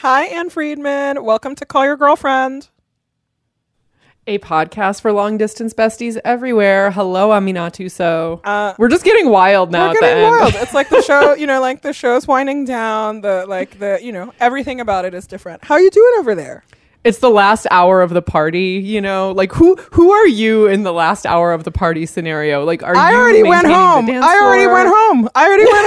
Hi, Ann Friedman. Welcome to Call Your Girlfriend. A podcast for long distance besties everywhere. Hello, Aminatou. So uh, we're just getting wild now. We're getting wild. It's like the show, you know, like the show's winding down. The like the you know everything about it is different. How are you doing over there? It's the last hour of the party, you know. Like who who are you in the last hour of the party scenario? Like are you? I already went home. I already went home. I already went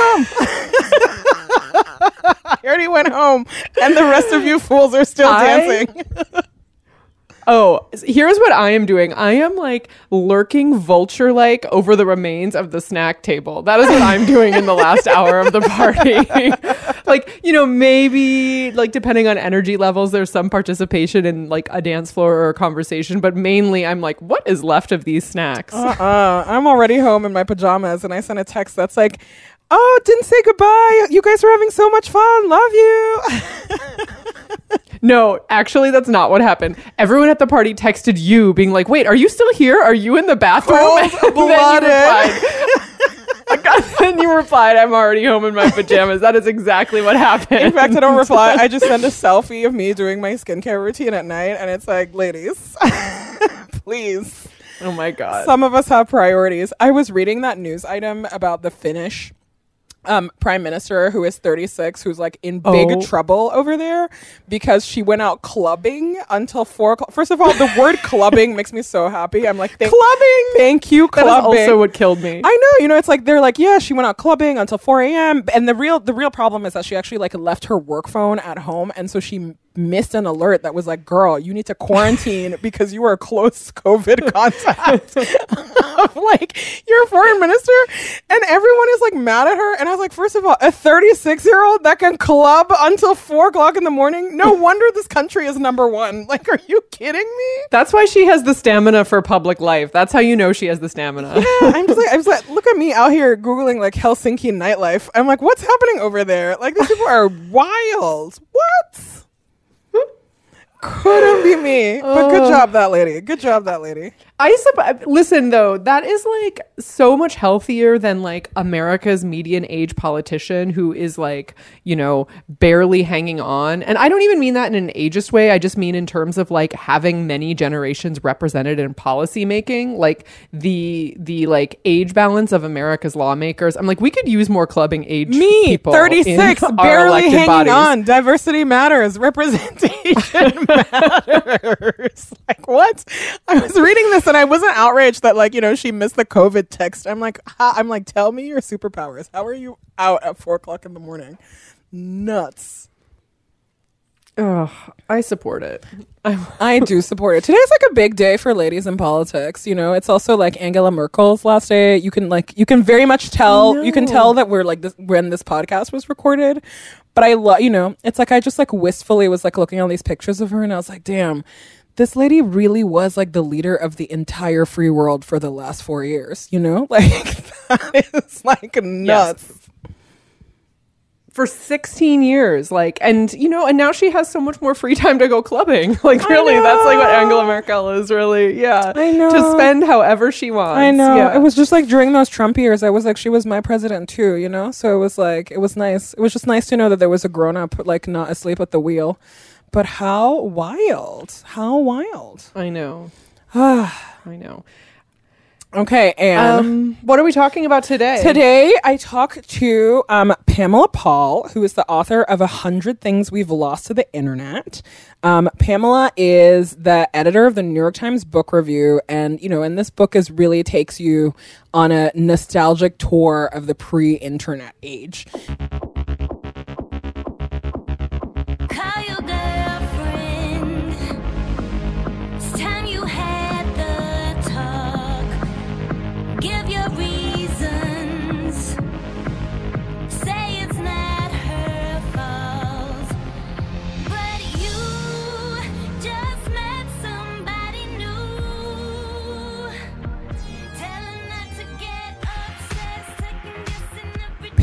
home. I already went home, and the rest of you fools are still I, dancing. oh, here's what I am doing. I am like lurking vulture like over the remains of the snack table. That is what I'm doing in the last hour of the party. like, you know, maybe like depending on energy levels, there's some participation in like a dance floor or a conversation, but mainly I'm like, what is left of these snacks? Uh-uh. I'm already home in my pajamas, and I sent a text that's like, oh, didn't say goodbye. You guys were having so much fun. Love you. no, actually, that's not what happened. Everyone at the party texted you, being like, "Wait, are you still here? Are you in the bathroom?" blooded. then you replied, "I'm already home in my pajamas." That is exactly what happened. In fact, I don't reply. I just send a selfie of me doing my skincare routine at night, and it's like, ladies, please. Oh my god. Some of us have priorities. I was reading that news item about the Finnish um, prime minister who is 36 who's like in big oh. trouble over there because she went out clubbing until four o'clock. First of all, the word clubbing makes me so happy. I'm like, clubbing. Thank you, clubbing. That is also what killed me. I know. You know, it's like they're like, yeah, she went out clubbing until 4 a.m. And the real the real problem is that she actually like left her work phone at home, and so she missed an alert that was like, girl, you need to quarantine because you were a close COVID contact of like your foreign minister. And everyone is like mad at her. And I was like, first of all, a 36 year old that can club until four o'clock in the morning. No wonder this country is number one. Like, are you kidding me? That's why she has the stamina for public life. That's how you know she has the stamina. Yeah, I'm just like, I was like, look at me out here Googling like Helsinki nightlife. I'm like, what's happening over there? Like, these people are wild. What? Couldn't be me. But good job, that lady. Good job, that lady. I sup- listen though, that is like so much healthier than like America's median age politician who is like, you know, barely hanging on. And I don't even mean that in an ageist way. I just mean in terms of like having many generations represented in policy making, like the the like age balance of America's lawmakers. I'm like, we could use more clubbing age Me, people. 36, barely hanging bodies. on. Diversity matters. Representation matters. like what? I was reading this and I wasn't outraged that like you know she missed the COVID text. I'm like, I'm like, tell me your superpowers. How are you out at four o'clock in the morning? Nuts. Oh, I support it. I do support it. Today's like a big day for ladies in politics. You know, it's also like Angela Merkel's last day. You can like you can very much tell. You can tell that we're like this when this podcast was recorded. But I love, you know, it's like I just like wistfully was like looking at all these pictures of her, and I was like, damn, this lady really was like the leader of the entire free world for the last four years, you know? Like, that is like nuts. Yes. For 16 years, like, and you know, and now she has so much more free time to go clubbing. Like, really, that's like what Angela Merkel is really, yeah. I know. To spend however she wants. I know. Yeah. It was just like during those Trump years, I was like, she was my president too, you know? So it was like, it was nice. It was just nice to know that there was a grown up, like, not asleep at the wheel. But how wild. How wild. I know. I know. Okay, and um, what are we talking about today? Today, I talk to um, Pamela Paul, who is the author of A Hundred Things We've Lost to the Internet. Um, Pamela is the editor of the New York Times Book Review, and you know, and this book is really takes you on a nostalgic tour of the pre-internet age.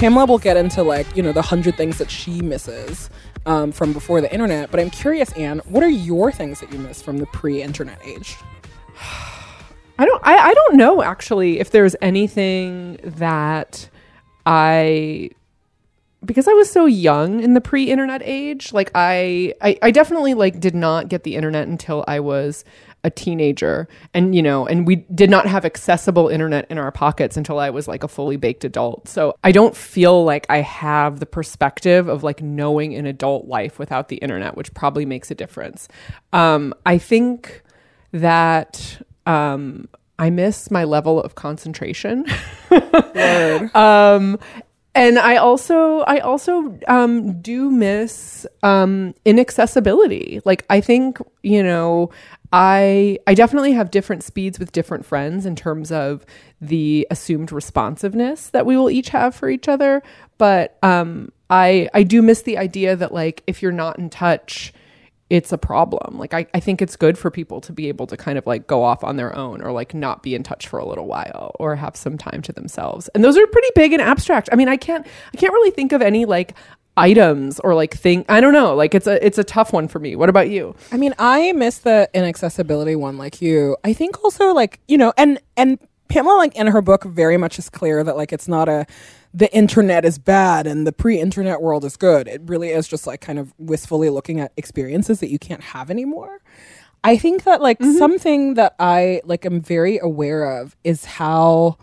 Pamela will get into like, you know, the hundred things that she misses um, from before the internet. But I'm curious, Ann, what are your things that you miss from the pre-internet age? I don't. I, I don't know actually if there's anything that I because I was so young in the pre-internet age, like I, I I definitely like did not get the internet until I was a teenager and you know and we did not have accessible internet in our pockets until I was like a fully baked adult. So I don't feel like I have the perspective of like knowing an adult life without the internet, which probably makes a difference. Um I think that um I miss my level of concentration. um and I also I also um, do miss um, inaccessibility. Like I think you know I I definitely have different speeds with different friends in terms of the assumed responsiveness that we will each have for each other. But um, I I do miss the idea that like if you're not in touch it's a problem. Like I, I think it's good for people to be able to kind of like go off on their own or like not be in touch for a little while or have some time to themselves. And those are pretty big and abstract. I mean, I can't I can't really think of any like items or like thing I don't know. Like it's a it's a tough one for me. What about you? I mean, I miss the inaccessibility one like you. I think also like, you know, and and Pamela like in her book very much is clear that like it's not a the internet is bad and the pre-internet world is good. It really is just like kind of wistfully looking at experiences that you can't have anymore. I think that like mm-hmm. something that I like am very aware of is how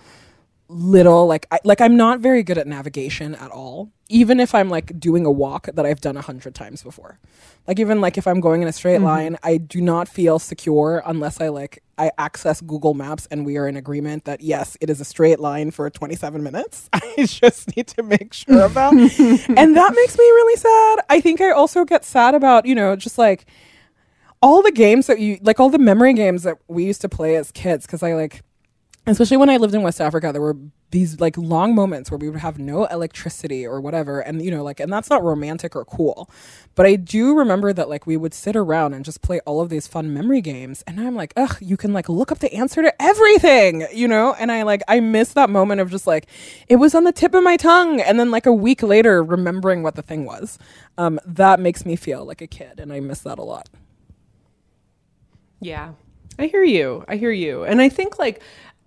little like I, like I'm not very good at navigation at all. Even if I'm like doing a walk that I've done a hundred times before, like even like if I'm going in a straight mm-hmm. line, I do not feel secure unless I like I access Google Maps and we are in agreement that yes, it is a straight line for 27 minutes. I just need to make sure of that, and that makes me really sad. I think I also get sad about you know just like all the games that you like all the memory games that we used to play as kids because I like especially when I lived in West Africa, there were these like long moments where we would have no electricity or whatever. And, you know, like, and that's not romantic or cool. But I do remember that like we would sit around and just play all of these fun memory games. And I'm like, ugh, you can like look up the answer to everything, you know? And I like, I miss that moment of just like, it was on the tip of my tongue. And then like a week later, remembering what the thing was. Um, that makes me feel like a kid. And I miss that a lot. Yeah. I hear you. I hear you. And I think like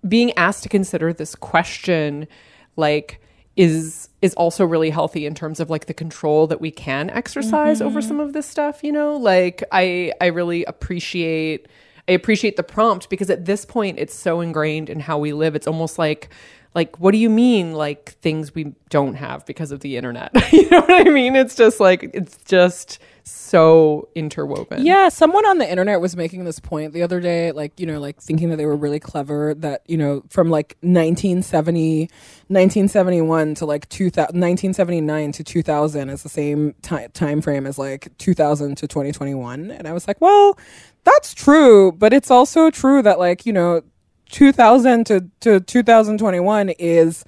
being asked to consider this question like is is also really healthy in terms of like the control that we can exercise mm-hmm. over some of this stuff you know? Like i i really appreciate i appreciate the prompt because at this point it's so ingrained in how we live. It's almost like like what do you mean like things we don't have because of the internet? You know what i mean? It's just like it's just so interwoven. Yeah, someone on the internet was making this point the other day, like, you know, like thinking that they were really clever, that, you know, from like 1970, 1971 to like 2000, 1979 to 2000 is the same time frame as like 2000 to 2021. And I was like, well, that's true, but it's also true that like, you know, 2000 to, to 2021 is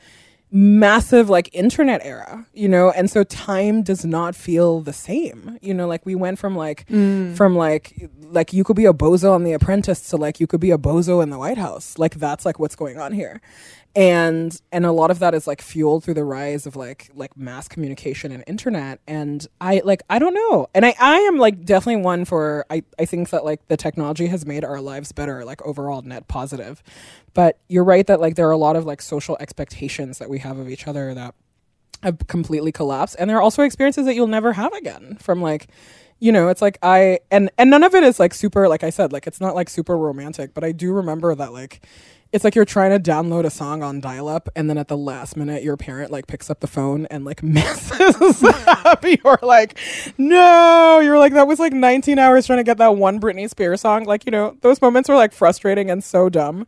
massive like internet era you know? And so time does not feel the same you know? Like we went from like mm. from like like you could be a bozo on the apprentice to like you could be a bozo in the white house. Like that's like what's going on here and and a lot of that is like fueled through the rise of like like mass communication and internet. And i like i don't know. And i i am like definitely one for i i think that like the technology has made our lives better like overall net positive. But you're right that like there are a lot of like social expectations that we have of each other that have completely collapsed. And there are also experiences that you'll never have again from like you know it's like i and and none of it is like super like i said like it's not like super romantic. But i do remember that like it's like you're trying to download a song on dial up and then at the last minute your parent like picks up the phone and like messes up you're like no you're like that was like 19 hours trying to get that one Britney Spears song like you know those moments were like frustrating and so dumb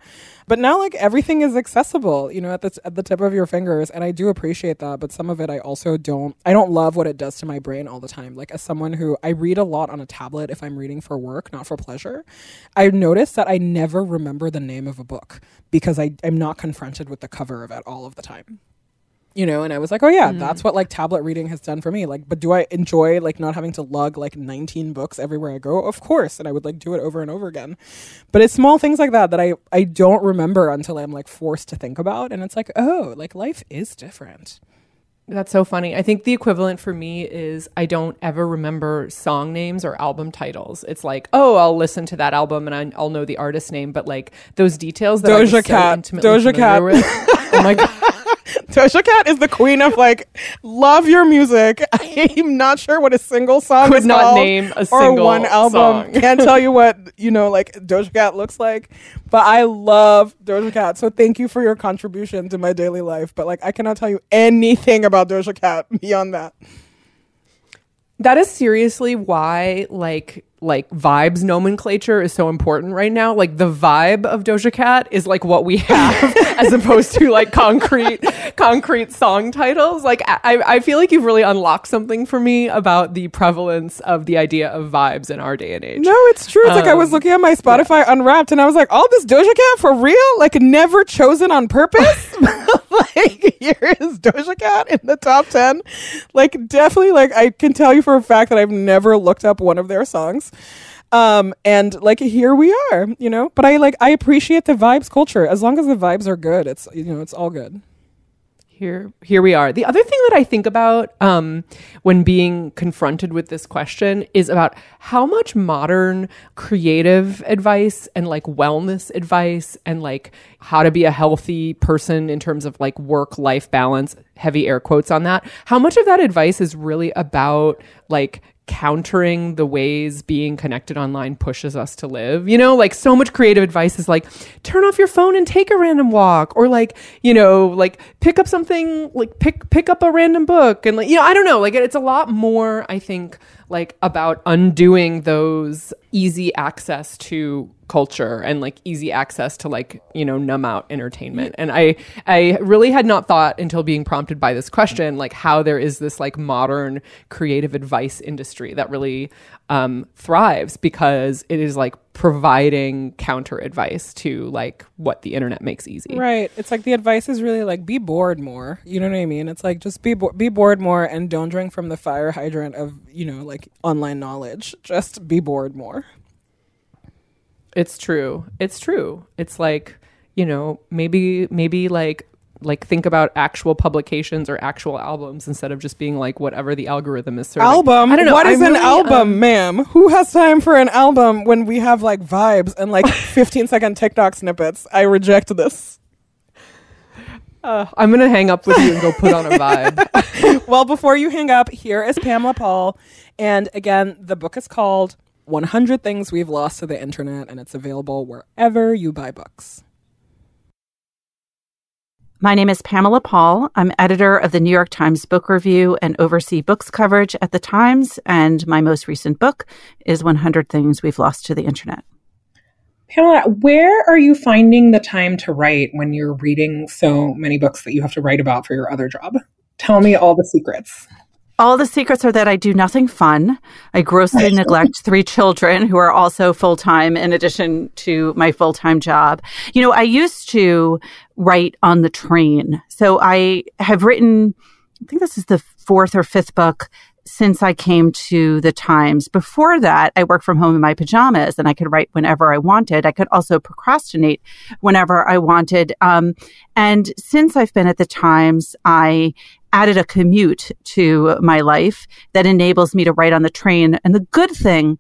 but now like everything is accessible, you know, at the t- at the tip of your fingers, and I do appreciate that. But some of it I also don't. I don't love what it does to my brain all the time. Like as someone who I read a lot on a tablet if I'm reading for work, not for pleasure, I noticed that I never remember the name of a book because I I'm not confronted with the cover of it all of the time. You know and i was like oh yeah mm. that's what like tablet reading has done for me. Like but do i enjoy like not having to lug like 19 books everywhere i go? Of course and i would like do it over and over again. But it's small things like that that i i don't remember until i'm like forced to think about and it's like oh like life is different that's so funny. I think the equivalent for me is I don't ever remember song names or album titles. It's like, oh, I'll listen to that album and I, will know the artist name, but like those details that Doja Cat, so Doja Cat. With, oh my god. Doja Cat is the queen of like love your music. I'm not sure what a single song Could is not called name a single or single one album. song. Can't tell you what you know like Doja Cat looks like, but I love Doja Cat. So thank you for your contribution to my daily life. But like I cannot tell you anything about Doja Cat beyond that. That is seriously why like like vibes nomenclature is so important right now. Like the vibe of Doja Cat is like what we have as opposed to like concrete concrete song titles. Like I, I feel like you've really unlocked something for me about the prevalence of the idea of vibes in our day and age. No, it's true. It's like I was Um, looking at my Spotify Unwrapped, and I was like, "All this Doja Cat for real? Like never chosen on purpose? like here is Doja Cat in the top ten. Like definitely, like I can tell you for a fact that I've never looked up one of their songs." Um and like here we are, you know. But I like I appreciate the vibes culture. As long as the vibes are good, it's you know it's all good. Here, here we are. The other thing that I think about um, when being confronted with this question is about how much modern creative advice and like wellness advice and like how to be a healthy person in terms of like work life balance, heavy air quotes on that. How much of that advice is really about like countering the ways being connected online pushes us to live. You know, like so much creative advice is like turn off your phone and take a random walk or like, you know, like pick up something like pick pick up a random book and like you know, I don't know, like it's a lot more I think like about undoing those easy access to culture and like easy access to like you know numb out entertainment and i i really had not thought until being prompted by this question like how there is this like modern creative advice industry that really um, thrives because it is like providing counter advice to like what the internet makes easy Right. It's like the advice is really like be bored more. You know what I mean? It's like just be bo- be bored more and don't drink from the fire hydrant of you know like online knowledge. Just be bored more. It's true. It's true. It's like, you know, maybe maybe like like think about actual publications or actual albums instead of just being like whatever the algorithm is serving. album. I don't know. What is an album, um, ma'am? Who has time for an album when we have like vibes and like 15 second TikTok snippets? I reject this. uh, I'm gonna hang up with you and go put on a vibe. well, before you hang up, here is Pamela Paul. And again, the book is called 100 Things We've Lost to the Internet, and it's available wherever you buy books. My name is Pamela Paul. I'm editor of the New York Times Book Review and oversee books coverage at the Times. And my most recent book is 100 Things We've Lost to the Internet. Pamela, where are you finding the time to write when you're reading so many books that you have to write about for your other job? Tell me all the secrets. All the secrets are that I do nothing fun. I grossly neglect three children who are also full time in addition to my full time job. You know, I used to write on the train. So I have written, I think this is the fourth or fifth book since I came to the Times. Before that, I worked from home in my pajamas and I could write whenever I wanted. I could also procrastinate whenever I wanted. Um, and since I've been at the Times, I added a commute to my life that enables me to write on the train. And the good thing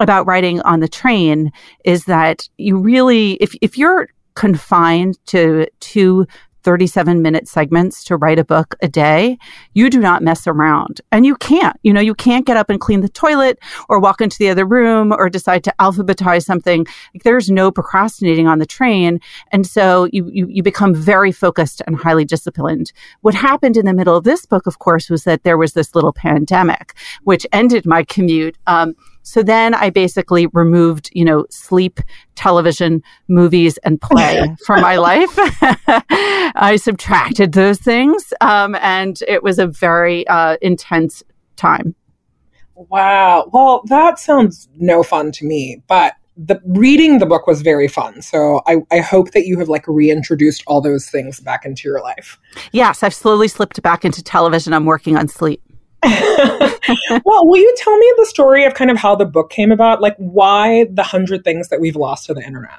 about writing on the train is that you really, if, if you're confined to two 37 minute segments to write a book a day, you do not mess around. And you can't, you know, you can't get up and clean the toilet or walk into the other room or decide to alphabetize something. Like, there's no procrastinating on the train. And so you, you, you become very focused and highly disciplined. What happened in the middle of this book, of course, was that there was this little pandemic, which ended my commute. Um, so then I basically removed, you know, sleep, television, movies, and play from my life. I subtracted those things, um, and it was a very uh, intense time. Wow. Well, that sounds no fun to me, but the reading the book was very fun. So I, I hope that you have like reintroduced all those things back into your life. Yes, I've slowly slipped back into television. I'm working on sleep. well, will you tell me the story of kind of how the book came about? Like why the hundred things that we've lost to the internet?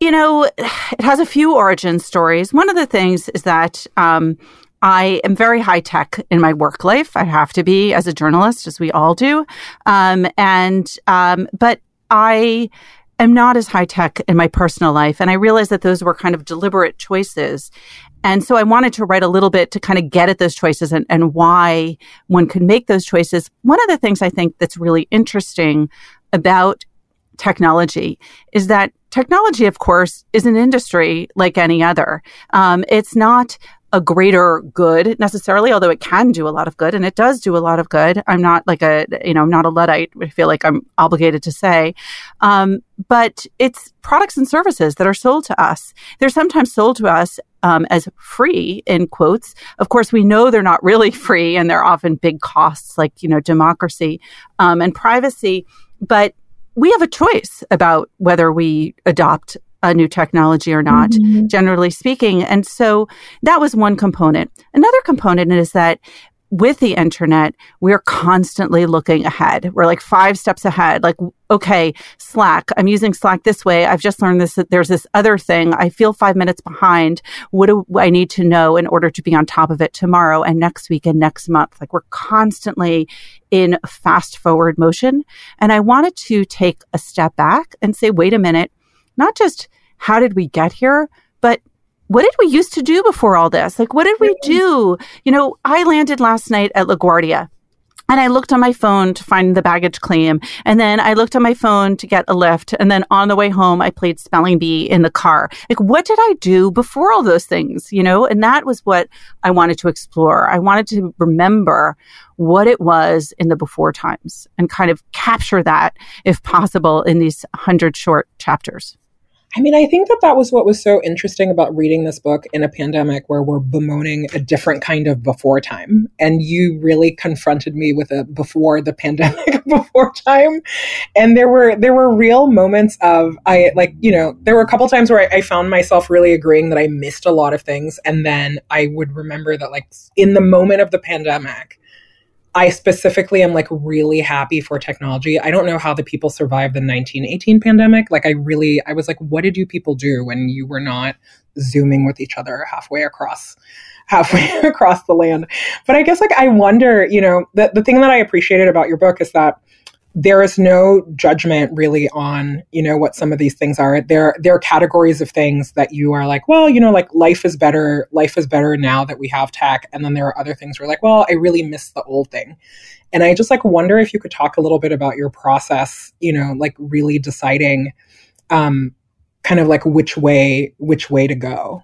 You know, it has a few origin stories. One of the things is that um, I am very high tech in my work life. I have to be as a journalist, as we all do. Um, and, um, but I am not as high tech in my personal life. And I realized that those were kind of deliberate choices. And so I wanted to write a little bit to kind of get at those choices and, and why one could make those choices. One of the things I think that's really interesting about technology is that technology, of course, is an industry like any other. Um, it's not a greater good necessarily, although it can do a lot of good and it does do a lot of good. I'm not like a, you know, I'm not a Luddite. I feel like I'm obligated to say. Um, but it's products and services that are sold to us. They're sometimes sold to us um, as free in quotes. Of course, we know they're not really free and they're often big costs like, you know, democracy um, and privacy. But we have a choice about whether we adopt a new technology or not, mm-hmm. generally speaking. And so that was one component. Another component is that with the internet, we're constantly looking ahead. We're like five steps ahead. Like, okay, Slack, I'm using Slack this way. I've just learned this, that there's this other thing. I feel five minutes behind. What do I need to know in order to be on top of it tomorrow and next week and next month? Like, we're constantly in fast forward motion. And I wanted to take a step back and say, wait a minute, not just how did we get here, but what did we used to do before all this? Like, what did we do? You know, I landed last night at LaGuardia. And I looked on my phone to find the baggage claim. And then I looked on my phone to get a lift. And then on the way home, I played spelling bee in the car. Like, what did I do before all those things? You know, and that was what I wanted to explore. I wanted to remember what it was in the before times and kind of capture that, if possible, in these hundred short chapters. I mean, I think that that was what was so interesting about reading this book in a pandemic where we're bemoaning a different kind of before time. And you really confronted me with a before the pandemic before time. And there were, there were real moments of, I like, you know, there were a couple times where I, I found myself really agreeing that I missed a lot of things. And then I would remember that like in the moment of the pandemic, I specifically am like really happy for technology. I don't know how the people survived the 1918 pandemic. Like, I really, I was like, what did you people do when you were not zooming with each other halfway across? halfway across the land but i guess like i wonder you know the, the thing that i appreciated about your book is that there is no judgment really on you know what some of these things are. There there are categories of things that you are like well you know like life is better life is better now that we have tech. And then there are other things where like well i really miss the old thing. And i just like wonder if you could talk a little bit about your process you know like really deciding um kind of like which way which way to go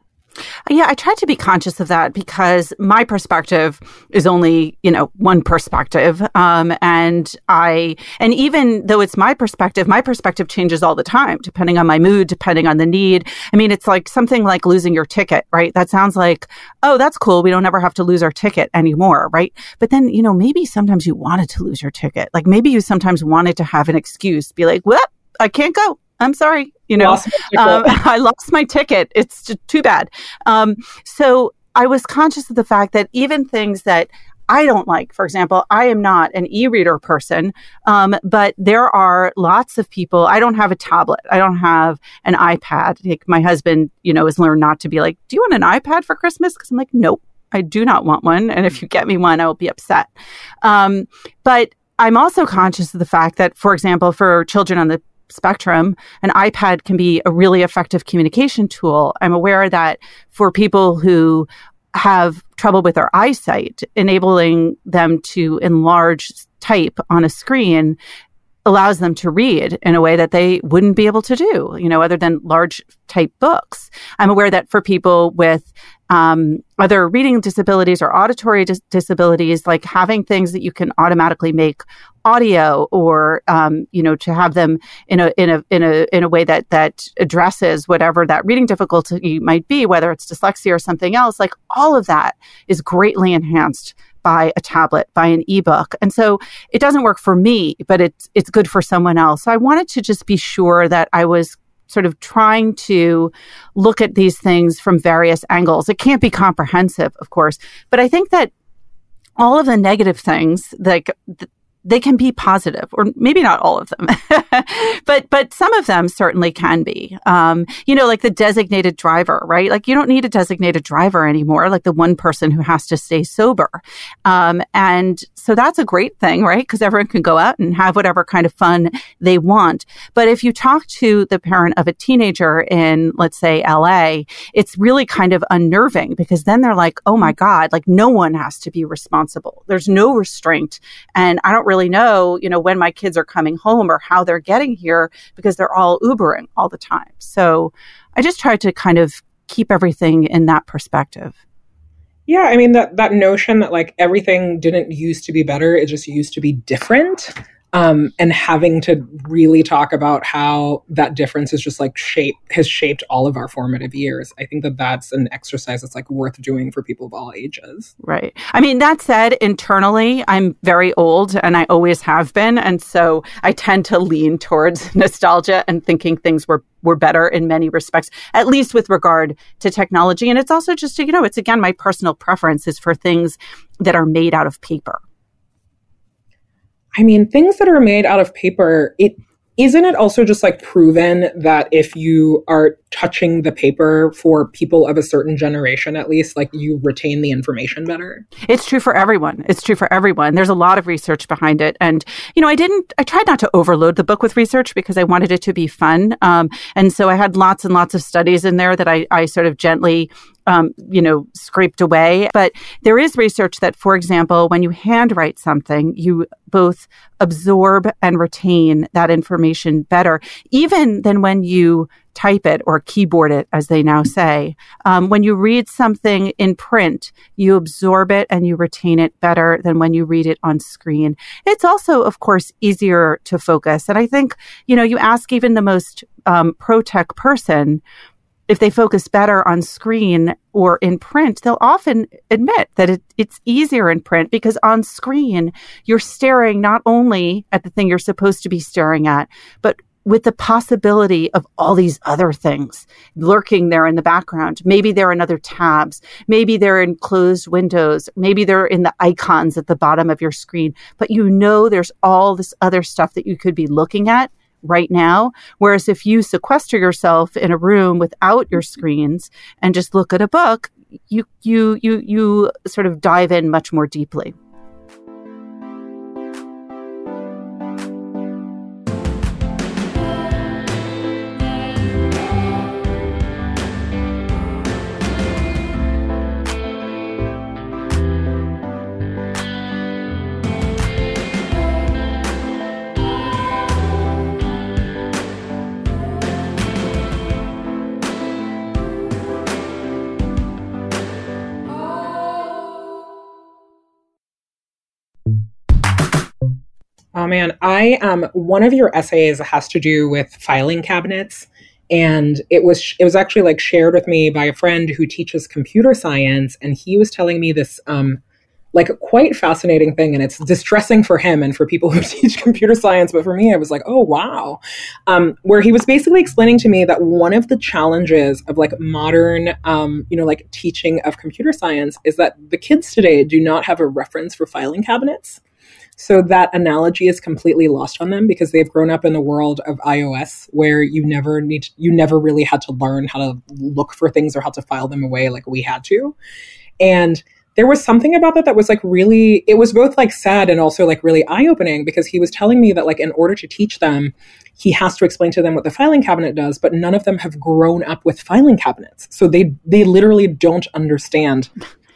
yeah, I tried to be conscious of that because my perspective is only, you know, one perspective. Um, and I, and even though it's my perspective, my perspective changes all the time, depending on my mood, depending on the need. I mean, it's like something like losing your ticket, right? That sounds like, oh, that's cool. We don't ever have to lose our ticket anymore, right? But then, you know, maybe sometimes you wanted to lose your ticket. Like maybe you sometimes wanted to have an excuse, be like, well, I can't go. I'm sorry. You know, lost um, I lost my ticket. It's too bad. Um, so I was conscious of the fact that even things that I don't like, for example, I am not an e reader person, um, but there are lots of people. I don't have a tablet. I don't have an iPad. Like my husband, you know, has learned not to be like, Do you want an iPad for Christmas? Because I'm like, Nope, I do not want one. And if you get me one, I will be upset. Um, but I'm also conscious of the fact that, for example, for children on the spectrum, an iPad can be a really effective communication tool. I'm aware that for people who have trouble with their eyesight, enabling them to enlarge type on a screen allows them to read in a way that they wouldn't be able to do, you know, other than large type books. I'm aware that for people with um, other reading disabilities or auditory dis- disabilities, like having things that you can automatically make audio or um, you know to have them in a in a in a in a way that that addresses whatever that reading difficulty might be, whether it's dyslexia or something else. Like all of that is greatly enhanced by a tablet, by an ebook. And so it doesn't work for me, but it's it's good for someone else. So I wanted to just be sure that I was sort of trying to look at these things from various angles. It can't be comprehensive, of course, but I think that all of the negative things like they can be positive, or maybe not all of them, but but some of them certainly can be. Um, you know, like the designated driver, right? Like you don't need a designated driver anymore, like the one person who has to stay sober, um, and so that's a great thing, right? Because everyone can go out and have whatever kind of fun they want. But if you talk to the parent of a teenager in, let's say, LA, it's really kind of unnerving because then they're like, "Oh my God!" Like no one has to be responsible. There's no restraint, and I don't know, you know, when my kids are coming home or how they're getting here because they're all Ubering all the time. So I just tried to kind of keep everything in that perspective. Yeah, I mean that that notion that like everything didn't used to be better, it just used to be different um, and having to really talk about how that difference is just like shape has shaped all of our formative years. I think that that's an exercise that's like worth doing for people of all ages. Right. I mean, that said, internally, I'm very old and I always have been, and so I tend to lean towards nostalgia and thinking things were were better in many respects, at least with regard to technology. And it's also just, you know, it's again my personal preference is for things that are made out of paper I mean, things that are made out of paper, it isn't it also just like proven that if you are touching the paper for people of a certain generation at least like you retain the information better? It's true for everyone. It's true for everyone. There's a lot of research behind it. And you know i didn't i tried not to overload the book with research because i wanted it to be fun. Um, and so i had lots and lots of studies in there that i, I sort of gently um, you know, scraped away. But there is research that, for example, when you handwrite something, you both absorb and retain that information better, even than when you type it or keyboard it, as they now say. Um, when you read something in print, you absorb it and you retain it better than when you read it on screen. It's also, of course, easier to focus. And I think, you know, you ask even the most um, pro tech person, if they focus better on screen or in print, they'll often admit that it, it's easier in print because on screen, you're staring not only at the thing you're supposed to be staring at, but with the possibility of all these other things lurking there in the background. Maybe they're in other tabs. Maybe they're in closed windows. Maybe they're in the icons at the bottom of your screen. But you know there's all this other stuff that you could be looking at right now. Whereas if you sequester yourself in a room without your mm-hmm. screens and just look at a book, you you you you sort of dive in much more deeply. Man, I um one of your essays has to do with filing cabinets. And it was it was actually like shared with me by a friend who teaches computer science. And he was telling me this um like quite fascinating thing. And it's distressing for him and for people who teach computer science. But for me i was like oh wow. Um, where he was basically explaining to me that one of the challenges of like modern um, you know like teaching of computer science is that the kids today do not have a reference for filing cabinets so that analogy is completely lost on them because they've grown up in the world of iOS where you never need to, you never really had to learn how to look for things or how to file them away like we had to. And there was something about that that was like really it was both like sad and also like really eye-opening because he was telling me that like in order to teach them he has to explain to them what the filing cabinet does but none of them have grown up with filing cabinets so they they literally don't understand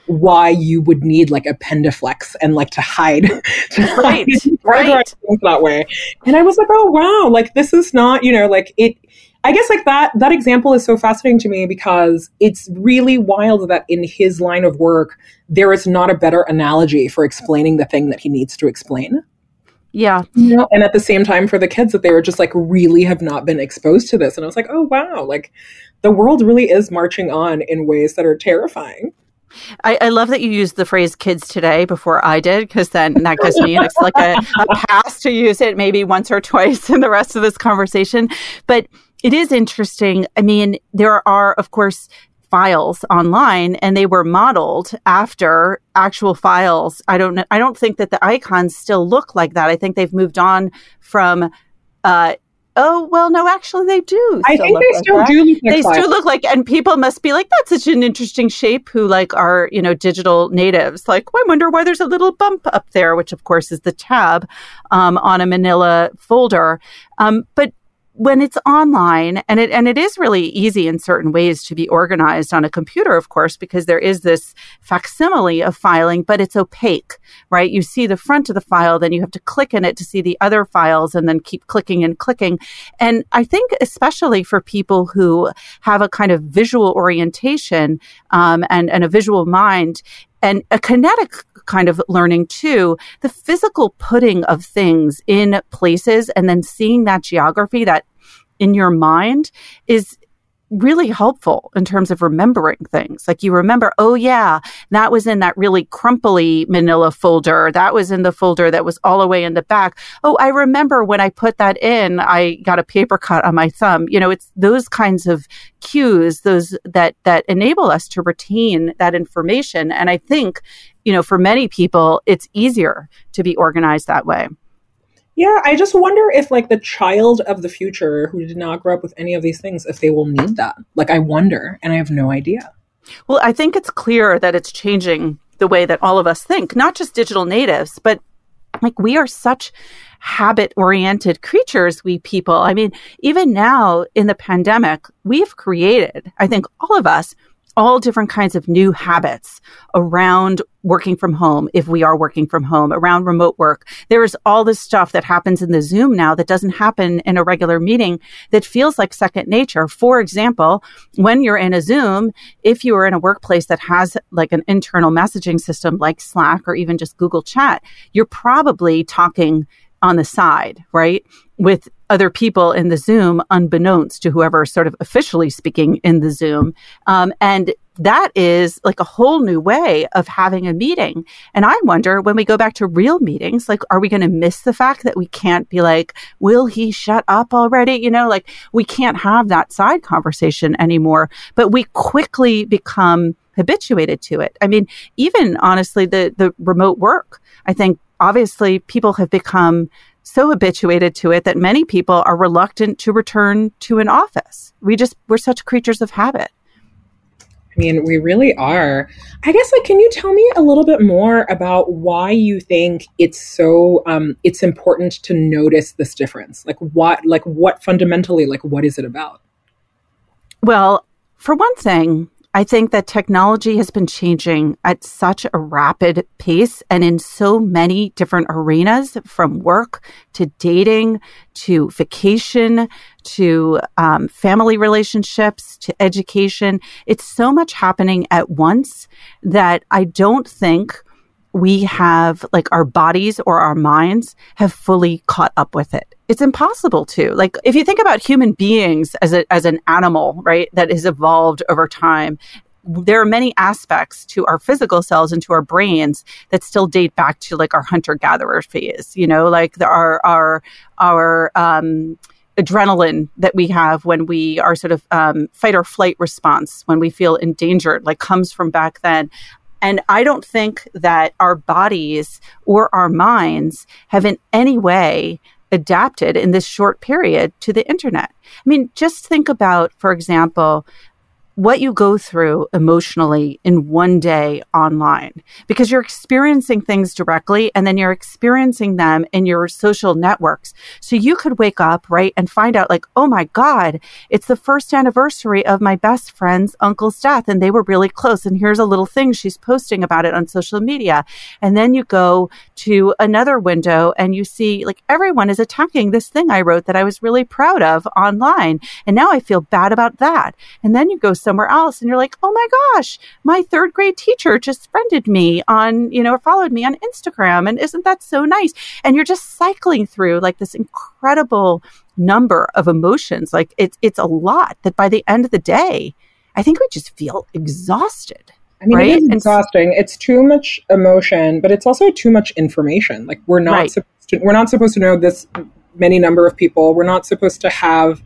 why you would need like a Pendaflex and like to hide to right right that way and i was like oh wow like this is not you know like it i guess like that that example is so fascinating to me because it's really wild that in his line of work there is not a better analogy for explaining the thing that he needs to explain yeah. You know, and at the same time for the kids that they were just like really have not been exposed to this. And I was like, oh wow, like the world really is marching on in ways that are terrifying. I, I, love that you used the phrase kids today before I did, because then that gives me like a, a pass to use it maybe once or twice in the rest of this conversation. But it is interesting. I mean, there are, of course, files online and they were modeled after actual files. I don't. I don't think that the icons still look like that. I think they've moved on from uh, Oh well, no, actually they do. I think they still do look like They still look like, and people must be like, "That's such an interesting shape." Who like are you know digital natives? Like, "Oh, I wonder why there's a little bump up there, which of course is the tab um, on a Manila folder. Um, but when it's online and it and it is really easy in certain ways to be organized on a computer of course because there is this facsimile of filing but it's opaque right? You see the front of the file then you have to click in it to see the other files and then keep clicking and clicking. And i think especially for people who have a kind of visual orientation um, and and a visual mind and a kinetic kind of learning too the physical putting of things in places and then seeing that geography that in your mind is really helpful in terms of remembering things. Like you remember, oh yeah, that was in that really crumply manila folder. That was in the folder that was all the way in the back. Oh, I remember when I put that in, I got a paper cut on my thumb. You know, it's those kinds of cues, those that that enable us to retain that information. And I think, you know, for many people, it's easier to be organized that way. Yeah, I just wonder if like the child of the future who did not grow up with any of these things, if they will need that. Like I wonder, and I have no idea. Well, I think it's clear that it's changing the way that all of us think, not just digital natives, but like we are such habit oriented creatures, we people. I mean, even now in the pandemic, we've created, I think all of us, all different kinds of new habits around working from home, if we are working from home, around remote work. There is all this stuff that happens in the Zoom now that doesn't happen in a regular meeting that feels like second nature. For example, when you're in a Zoom, if you are in a workplace that has like an internal messaging system like Slack or even just Google Chat, you're probably talking on the side, right? With other people in the Zoom, unbeknownst to whoever sort of officially speaking in the Zoom. Um, and that is like a whole new way of having a meeting. And I wonder when we go back to real meetings, like, are we going to miss the fact that we can't be like, will he shut up already? You know, like we can't have that side conversation anymore, but we quickly become habituated to it. I mean, even honestly, the, the remote work, I think obviously people have become so habituated to it that many people are reluctant to return to an office. We just, we're such creatures of habit. I mean, we really are. I guess, like, can you tell me a little bit more about why you think it's so um, it's important to notice this difference? Like, what, like, what fundamentally, like, what is it about? Well, for one thing, I think that technology has been changing at such a rapid pace and in so many different arenas from work to dating to vacation to um, family relationships to education. It's so much happening at once that I don't think we have like our bodies or our minds have fully caught up with it. It's impossible to. Like if you think about human beings as a, as an animal, right, that has evolved over time, there are many aspects to our physical cells and to our brains that still date back to like our hunter gatherer phase, you know, like the, our our our um adrenaline that we have when we are sort of um, fight or flight response when we feel endangered like comes from back then and I don't think that our bodies or our minds have in any way adapted in this short period to the internet. I mean, just think about, for example, what you go through emotionally in one day online because you're experiencing things directly and then you're experiencing them in your social networks. So you could wake up, right, and find out, like, oh my God, it's the first anniversary of my best friend's uncle's death and they were really close. And here's a little thing she's posting about it on social media. And then you go to another window and you see, like, everyone is attacking this thing I wrote that I was really proud of online. And now I feel bad about that. And then you go somewhere else and you're like, oh my gosh, my third grade teacher just friended me on, you know, or followed me on Instagram. And isn't that so nice? And you're just cycling through like this incredible number of emotions. Like it's it's a lot that by the end of the day, I think we just feel exhausted. I mean, Right? it is And- exhausting. It's too much emotion, but it's also too much information. Like we're not Right. supposed to. We're not supposed to know this many number of people. We're not supposed to have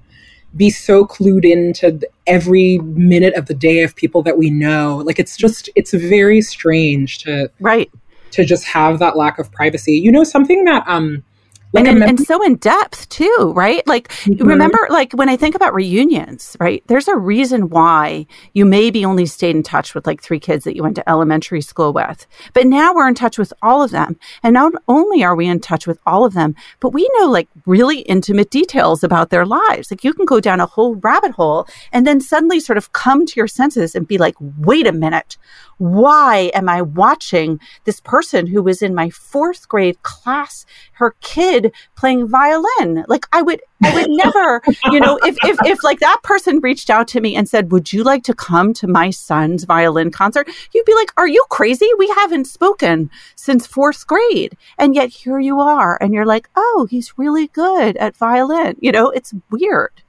be so clued into every minute of the day of people that we know. Like it's just it's very strange to right to just have that lack of privacy. You know, something that um like and, and, so in depth too, right? Like mm-hmm. remember, like when I think about reunions, right? There's a reason why you maybe only stayed in touch with like three kids that you went to elementary school with, but now we're in touch with all of them. And not only are we in touch with all of them, but we know like really intimate details about their lives. Like you can go down a whole rabbit hole and then suddenly sort of come to your senses and be like, wait a minute, why am I watching this person who was in my fourth grade class, her kid playing violin? Like I would, I would never, you know, if, if, if like that person reached out to me and said, would you like to come to my son's violin concert? You'd be like, are you crazy? We haven't spoken since fourth grade. And yet here you are. And you're like, oh, he's really good at violin. You know, it's weird.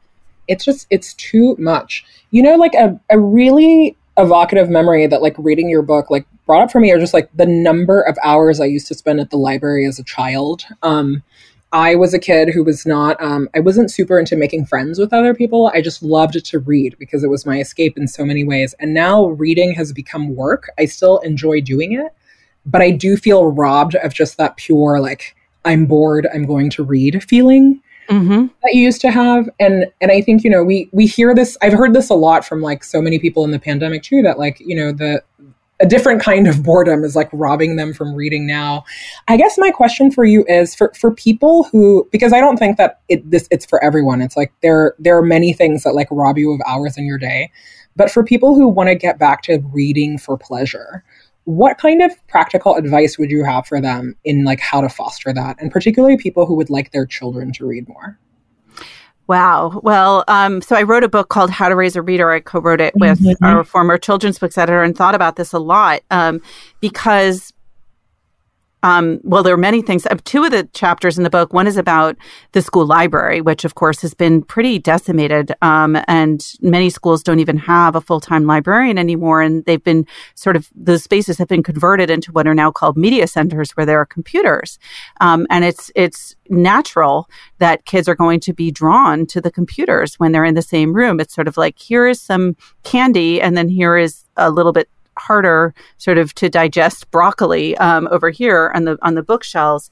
It's just, it's too much. You know, like a, a really evocative memory that like reading your book like brought up for me are just like the number of hours I used to spend at the library as a child. Um, I was a kid who was not, um, I wasn't super into making friends with other people. I just loved to read because it was my escape in so many ways. And now reading has become work. I still enjoy doing it, but I do feel robbed of just that pure, like, I'm bored, I'm going to read feeling mm-hmm. that you used to have and and i think you know we we hear this i've heard this a lot from like so many people in the pandemic too that like you know the a different kind of boredom is like robbing them from reading now. I guess my question for you is for for people who because I don't think that it this it's for everyone. It's like there there are many things that like rob you of hours in your day. But for people who want to get back to reading for pleasure, what kind of practical advice would you have for them in like how to foster that and particularly people who would like their children to read more Wow. Well, um, so I wrote a book called How to Raise a Reader. I co-wrote it with mm-hmm. our former children's books editor and thought about this a lot um, because um, well, there are many things. Uh, two of the chapters in the book, one is about the school library, which of course has been pretty decimated. Um, and many schools don't even have a full time librarian anymore. And they've been sort of, those spaces have been converted into what are now called media centers where there are computers. Um, and it's, it's natural that kids are going to be drawn to the computers when they're in the same room. It's sort of like, here is some candy and then here is a little bit harder sort of to digest broccoli um, over here on the on the bookshelves.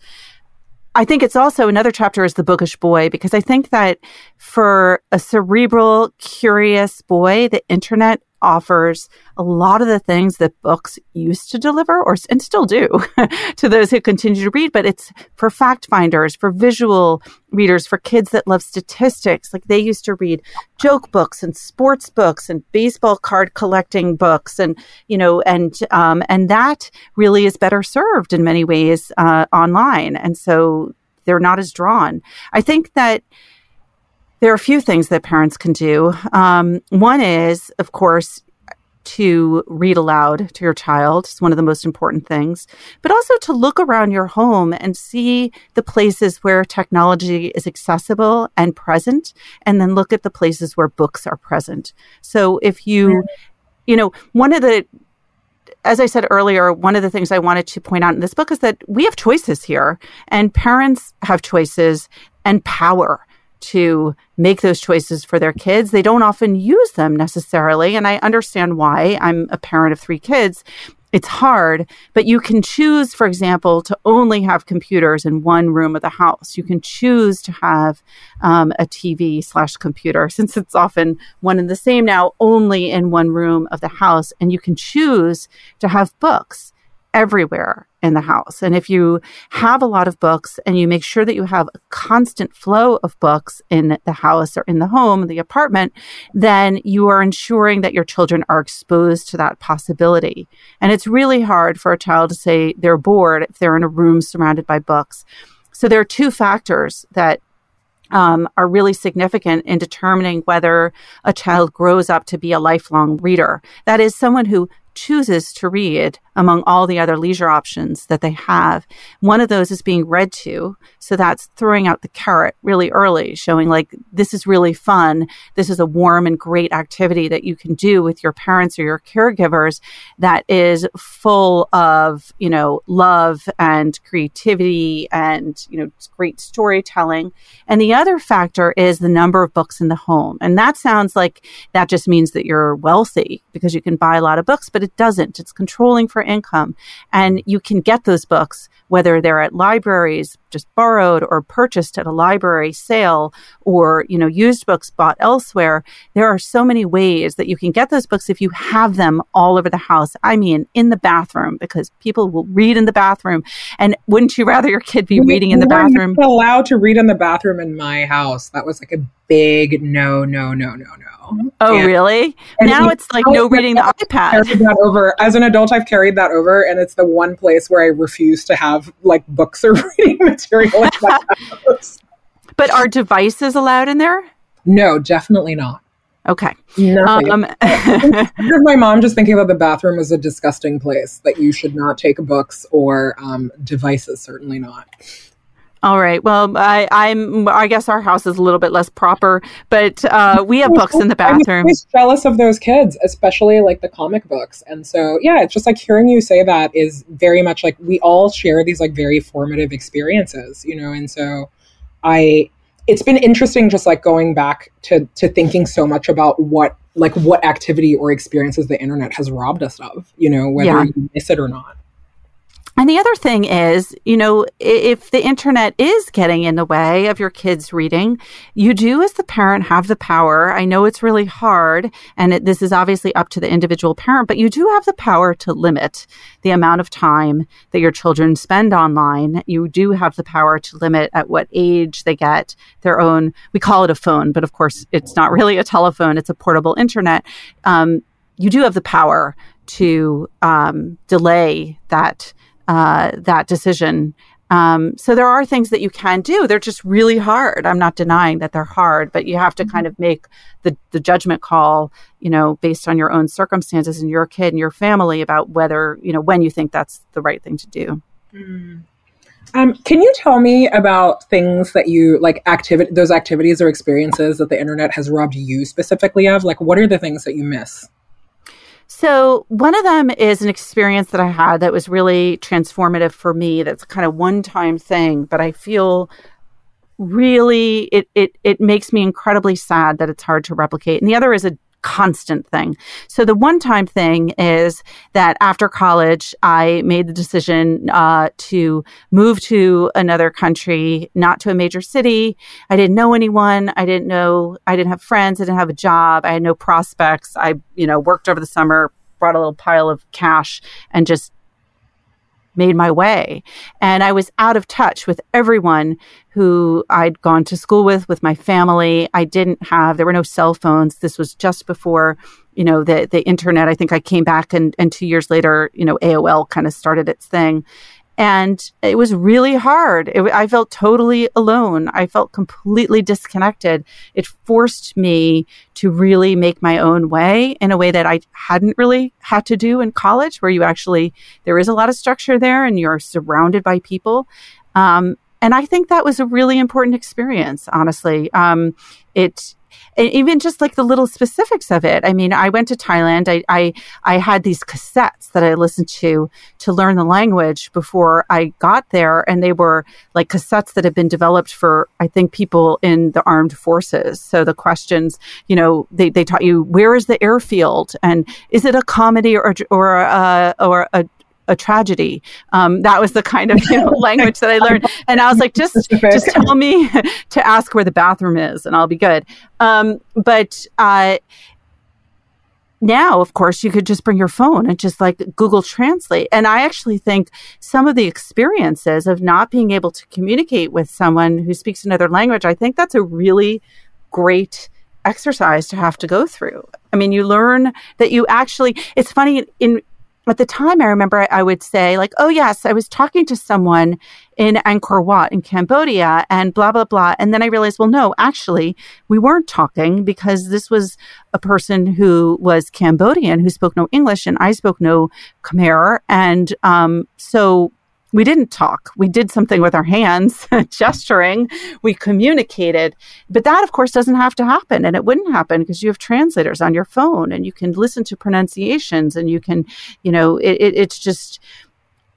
I think it's also another chapter is the bookish boy because I think that for a cerebral, curious boy, the internet offers a lot of the things that books used to deliver or and still do to those who continue to read but it's for fact finders for visual readers for kids that love statistics. Like they used to read joke books and sports books and baseball card collecting books and you know and um, and that really is better served in many ways uh, online. And so they're not as drawn. I think that there are a few things that parents can do. Um, one is, of course, to read aloud to your child. It's one of the most important things, but also to look around your home and see the places where technology is accessible and present, and then look at the places where books are present. So if you, you know, one of the as I said earlier, one of the things I wanted to point out in this book is that we have choices here, and parents have choices and power to make those choices for their kids. They don't often use them necessarily. And I understand why. I'm a parent of three kids. It's hard, but you can choose, for example, to only have computers in one room of the house. You can choose to have um, a TV slash computer, since it's often one and the same now, only in one room of the house. And you can choose to have books everywhere in the house. And if you have a lot of books and you make sure that you have a constant flow of books in the house or in the home, the apartment, then you are ensuring that your children are exposed to that possibility. And it's really hard for a child to say they're bored if they're in a room surrounded by books. So there are two factors that um, are really significant in determining whether a child grows up to be a lifelong reader. That is someone who chooses to read among all the other leisure options that they have. One of those is being read to. So that's throwing out the carrot really early, showing like this is really fun. This is a warm and great activity that you can do with your parents or your caregivers that is full of, you know, love and creativity and, you know, great storytelling. And the other factor is the number of books in the home. And that sounds like that just means that you're wealthy because you can buy a lot of books, but it doesn't. It's controlling for income. And you can get those books, whether they're at libraries, just borrowed or purchased at a library sale or, you know, used books bought elsewhere. There are so many ways that you can get those books if you have them all over the house. I mean, in the bathroom, because people will read in the bathroom. And wouldn't you rather your kid be reading in the bathroom? allowed to read in the bathroom in my house. That was like a big no, no, no, no, no. Oh, and, really? And now it's like no reading the iPad. That over as an adult, I've carried that over, and it's the one place where I refuse to have like books or reading material in my house. But are devices allowed in there? No, definitely not. Okay. Nothing. Um, my mom just thinking that the bathroom was a disgusting place, that you should not take books or um, devices, certainly not. All right. Well, I, I'm. I guess our house is a little bit less proper, but uh, we have books in the bathroom. I'm jealous of those kids, especially like the comic books. And so, yeah, it's just like hearing you say that is very much like we all share these like very formative experiences, you know. And so, I. It's been interesting, just like going back to to thinking so much about what like what activity or experiences the internet has robbed us of, you know, whether yeah. you miss it or not. And the other thing is, you know, if the internet is getting in the way of your kids reading, you do as the parent have the power. I know it's really hard and it, this is obviously up to the individual parent, but you do have the power to limit the amount of time that your children spend online. You do have the power to limit at what age they get their own, we call it a phone, but of course it's not really a telephone. It's a portable internet. Um, you do have the power to um, delay that uh, that decision. Um, so there are things that you can do. They're just really hard. I'm not denying that they're hard, but you have to kind of make the, the judgment call, you know, based on your own circumstances and your kid and your family about whether, you know, when you think that's the right thing to do. Mm. Um, can you tell me about things that you like activity those activities or experiences that the internet has robbed you specifically of? Like what are the things that you miss? So, one of them is an experience that I had that was really transformative for me. That's kind of one time thing, but I feel really it, it it makes me incredibly sad that it's hard to replicate. And the other is a constant thing. So the one time thing is that after college, I made the decision uh, to move to another country, not to a major city. I didn't know anyone. I didn't know, I didn't have friends. I didn't have a job. I had no prospects. I, you know, worked over the summer, brought a little pile of cash and just made my way. And I was out of touch with everyone who I'd gone to school with, with my family. I didn't have, there were no cell phones. This was just before, you know, the, the internet. I think I came back and, and two years later, you know, AOL kind of started its thing. And it was really hard. It, I felt totally alone. I felt completely disconnected. It forced me to really make my own way in a way that I hadn't really had to do in college, where you actually, there is a lot of structure there and you're surrounded by people. Um, and I think that was a really important experience, honestly. Um, it and even just like the little specifics of it. I mean, I went to Thailand. I, I, I had these cassettes that I listened to to learn the language before I got there. And they were like cassettes that had been developed for, I think, people in the armed forces. So the questions, you know, they, they taught you where is the airfield and is it a comedy or, or, a, or a a tragedy. Um, that was the kind of you know, language that I learned. And I was like, just just tell me to ask where the bathroom is, and I'll be good. Um, but uh, now, of course, you could just bring your phone and just like Google Translate. And I actually think some of the experiences of not being able to communicate with someone who speaks another language, I think that's a really great exercise to have to go through. I mean, you learn that you actually, it's funny in at the time, I remember I would say, like, oh, yes, I was talking to someone in Angkor Wat in Cambodia and blah, blah, blah. And then I realized, well, no, actually, we weren't talking because this was a person who was Cambodian who spoke no English and I spoke no Khmer. And um, so we didn't talk. We did something with our hands, gesturing. We communicated. But that, of course, doesn't have to happen. And it wouldn't happen because you have translators on your phone and you can listen to pronunciations and you can, you know, it, it, it's just,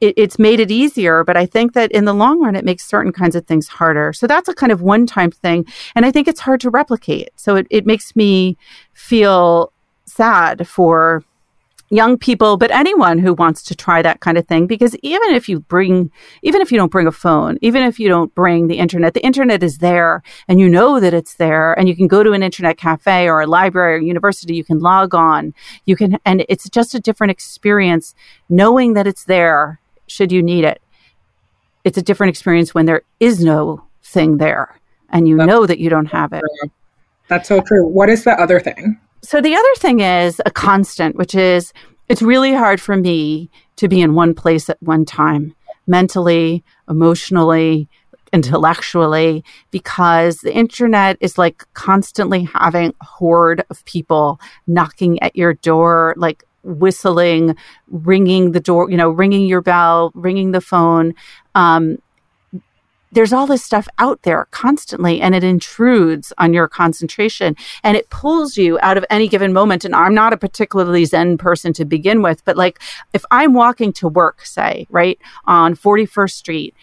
it, it's made it easier. But I think that in the long run, it makes certain kinds of things harder. So that's a kind of one time thing. And I think it's hard to replicate. So it, it makes me feel sad for young people, but anyone who wants to try that kind of thing. Because even if you bring, even if you don't bring a phone, even if you don't bring the internet, the internet is there and you know that it's there and you can go to an internet cafe or a library or university, you can log on, you can, and it's just a different experience knowing that it's there should you need it. It's a different experience when there is no thing there and you That's know that you don't have it. That's so true. What is the other thing? So the other thing is a constant, which is it's really hard for me to be in one place at one time, mentally, emotionally, intellectually, because the internet is like constantly having a horde of people knocking at your door, like whistling, ringing the door, you know, ringing your bell, ringing the phone. Um, there's all this stuff out there constantly and it intrudes on your concentration and it pulls you out of any given moment. And I'm not a particularly Zen person to begin with, but like if I'm walking to work, say, right, on 41st Street,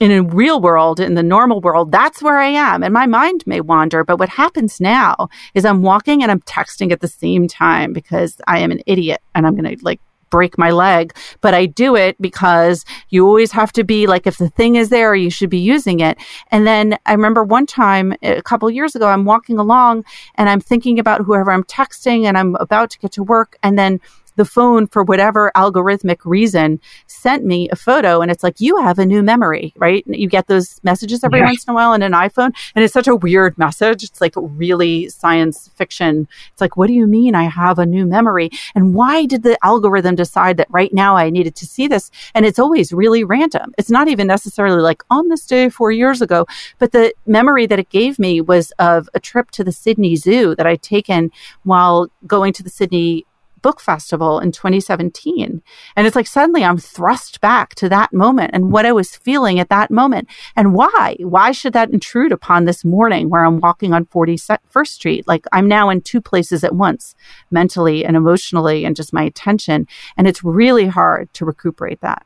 in a real world, in the normal world, that's where I am. And my mind may wander. But what happens now is I'm walking and I'm texting at the same time because I am an idiot and I'm going to like break my leg, but I do it because you always have to be like, if the thing is there, you should be using it. And then I remember one time a couple years ago, I'm walking along and I'm thinking about whoever I'm texting and I'm about to get to work. And then the phone, for whatever algorithmic reason, sent me a photo and it's like, you have a new memory, right? You get those messages every yeah. once in a while on an iPhone. And it's such a weird message. It's like really science fiction. It's like, what do you mean I have a new memory? And why did the algorithm decide that right now I needed to see this? And it's always really random. It's not even necessarily like on this day four years ago, but the memory that it gave me was of a trip to the Sydney Zoo that I'd taken while going to the Sydney Book Festival in 2017. And it's like suddenly I'm thrust back to that moment and what I was feeling at that moment. And why? Why should that intrude upon this morning where I'm walking on 41st Street? Like I'm now in two places at once, mentally and emotionally, and just my attention. And it's really hard to recuperate that.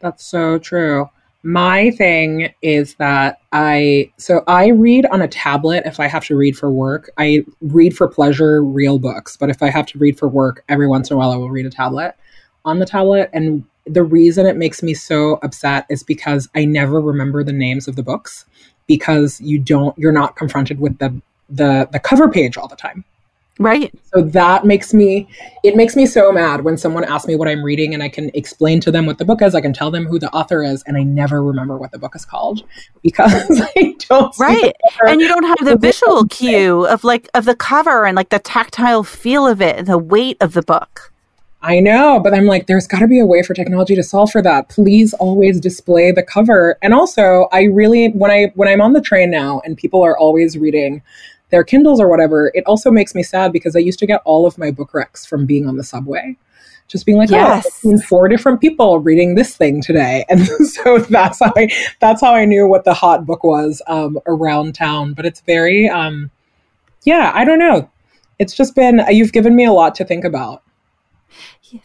That's so true. My thing is that I so I read on a tablet if I have to read for work. I read for pleasure real books, but if I have to read for work, every once in a while I will read a tablet on the tablet and the reason it makes me so upset is because I never remember the names of the books because you don't you're not confronted with the the the cover page all the time. Right. So that makes me, it makes me so mad when someone asks me what I'm reading and I can explain to them what the book is. I can tell them who the author is and I never remember what the book is called because I don't. Right. And you don't have the visual cue of like, of the cover and like the tactile feel of it, the weight of the book. I know, but I'm like, there's got to be a way for technology to solve for that. Please always display the cover. And also, I really when I when I'm on the train now and people are always reading their Kindles or whatever, it also makes me sad because I used to get all of my book recs from being on the subway. Just being like, oh, yes. oh, four different people reading this thing today, and so that's how I that's how I knew what the hot book was um, around town. But it's very, um, yeah, I don't know. It's just been you've given me a lot to think about.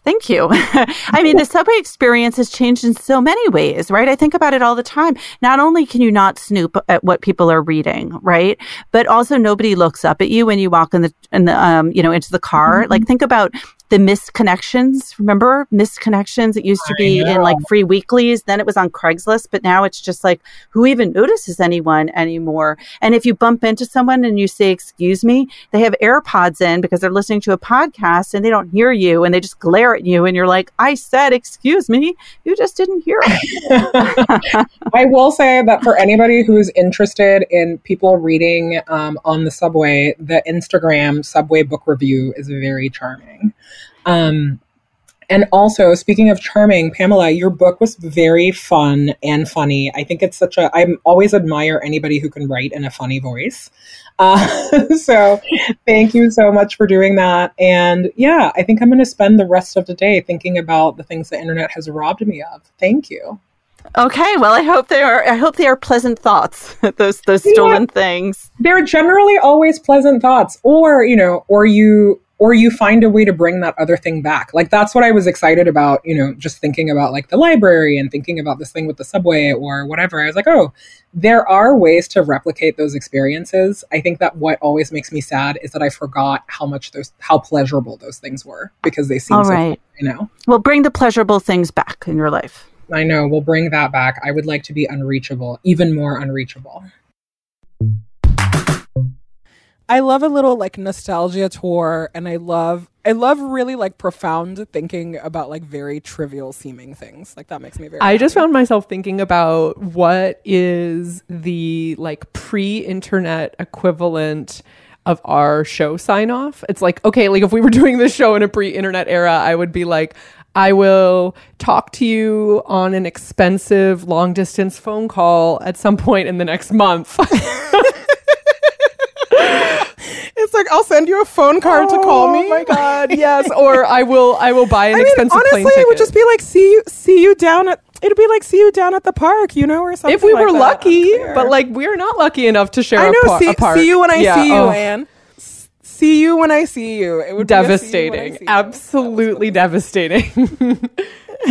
Thank you. I mean, the subway experience has changed in so many ways, right? I think about it all the time. Not only can you not snoop at what people are reading, right? But also nobody looks up at you when you walk in the, in the um, you know, into the car. Mm-hmm. Like think about the missed connections. Remember missed connections? It used to be in like free weeklies. Then it was on Craigslist, but now it's just like who even notices anyone anymore? And if you bump into someone and you say, "Excuse me," they have AirPods in because they're listening to a podcast and they don't hear you, and they just glare at you, and you're like, "I said, excuse me, you just didn't hear it." I will say that for anybody who's interested in people reading um, on the subway, the Instagram subway book review is very charming. Um, And also, speaking of charming, Pamela, your book was very fun and funny. I think it's such a, I always admire anybody who can write in a funny voice. Uh, so thank you so much for doing that. And yeah, I think I'm going to spend the rest of the day thinking about the things the internet has robbed me of. Thank you. Okay, well, I hope they are. I hope they are pleasant thoughts. those those stolen yeah. things. They're generally always pleasant thoughts, or you know, or you or you find a way to bring that other thing back. Like that's what I was excited about, you know, just thinking about like the library and thinking about this thing with the subway or whatever. I was like, oh, there are ways to replicate those experiences. I think that what always makes me sad is that I forgot how much those how pleasurable those things were because they seem All so right. You know. Well, bring the pleasurable things back in your life. I know, we'll bring that back. I would like to be unreachable, even more unreachable. I love a little like nostalgia tour and I love I love really like profound thinking about like very trivial seeming things. Like that makes me very I happy. just found myself thinking about what is the like pre-internet equivalent of our show sign off. It's like, okay, like if we were doing this show in a pre-internet era, I would be like, I will talk to you on an expensive long distance phone call at some point in the next month. It's like I'll send you a phone card oh, to call oh me. Oh my god, yes. Or I will I will buy an I mean, expensive honestly, plane ticket. it would just be like see you see you down at it'd be like see you down at the park, you know, or something. If we like were lucky, but like we're not lucky enough to share I know, a, see, a park. See you when I yeah, see you, oh. Ann. See you when I see you. It would devastating. Absolutely devastating.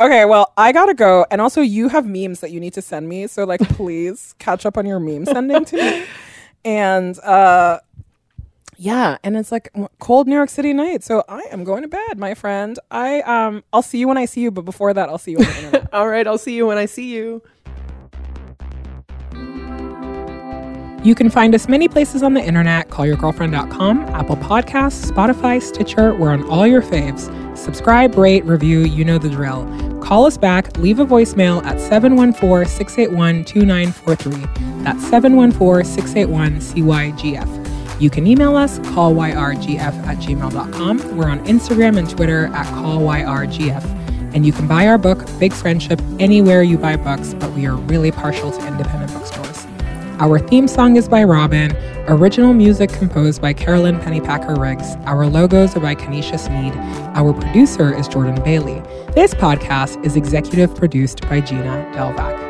okay, well, I gotta go. And also, you have memes that you need to send me. So, like, please catch up on your meme sending to me and uh yeah and it's like cold new york city night so i am going to bed my friend i um i'll see you when i see you but before that i'll see you on the internet all right i'll see you when i see you You can find us many places on the internet callyourgirlfriend.com, Apple Podcasts, Spotify, Stitcher. We're on all your faves. Subscribe, rate, review, you know the drill. Call us back, leave a voicemail at 714 681 2943. That's 714 681 CYGF. You can email us, callyrgf at gmail.com. We're on Instagram and Twitter at callyrgf. And you can buy our book, Big Friendship, anywhere you buy books, but we are really partial to independent bookstores. Our theme song is by Robin, original music composed by Carolyn Pennypacker Riggs. Our logos are by Kenesha Sneed. Our producer is Jordan Bailey. This podcast is executive produced by Gina Delvac.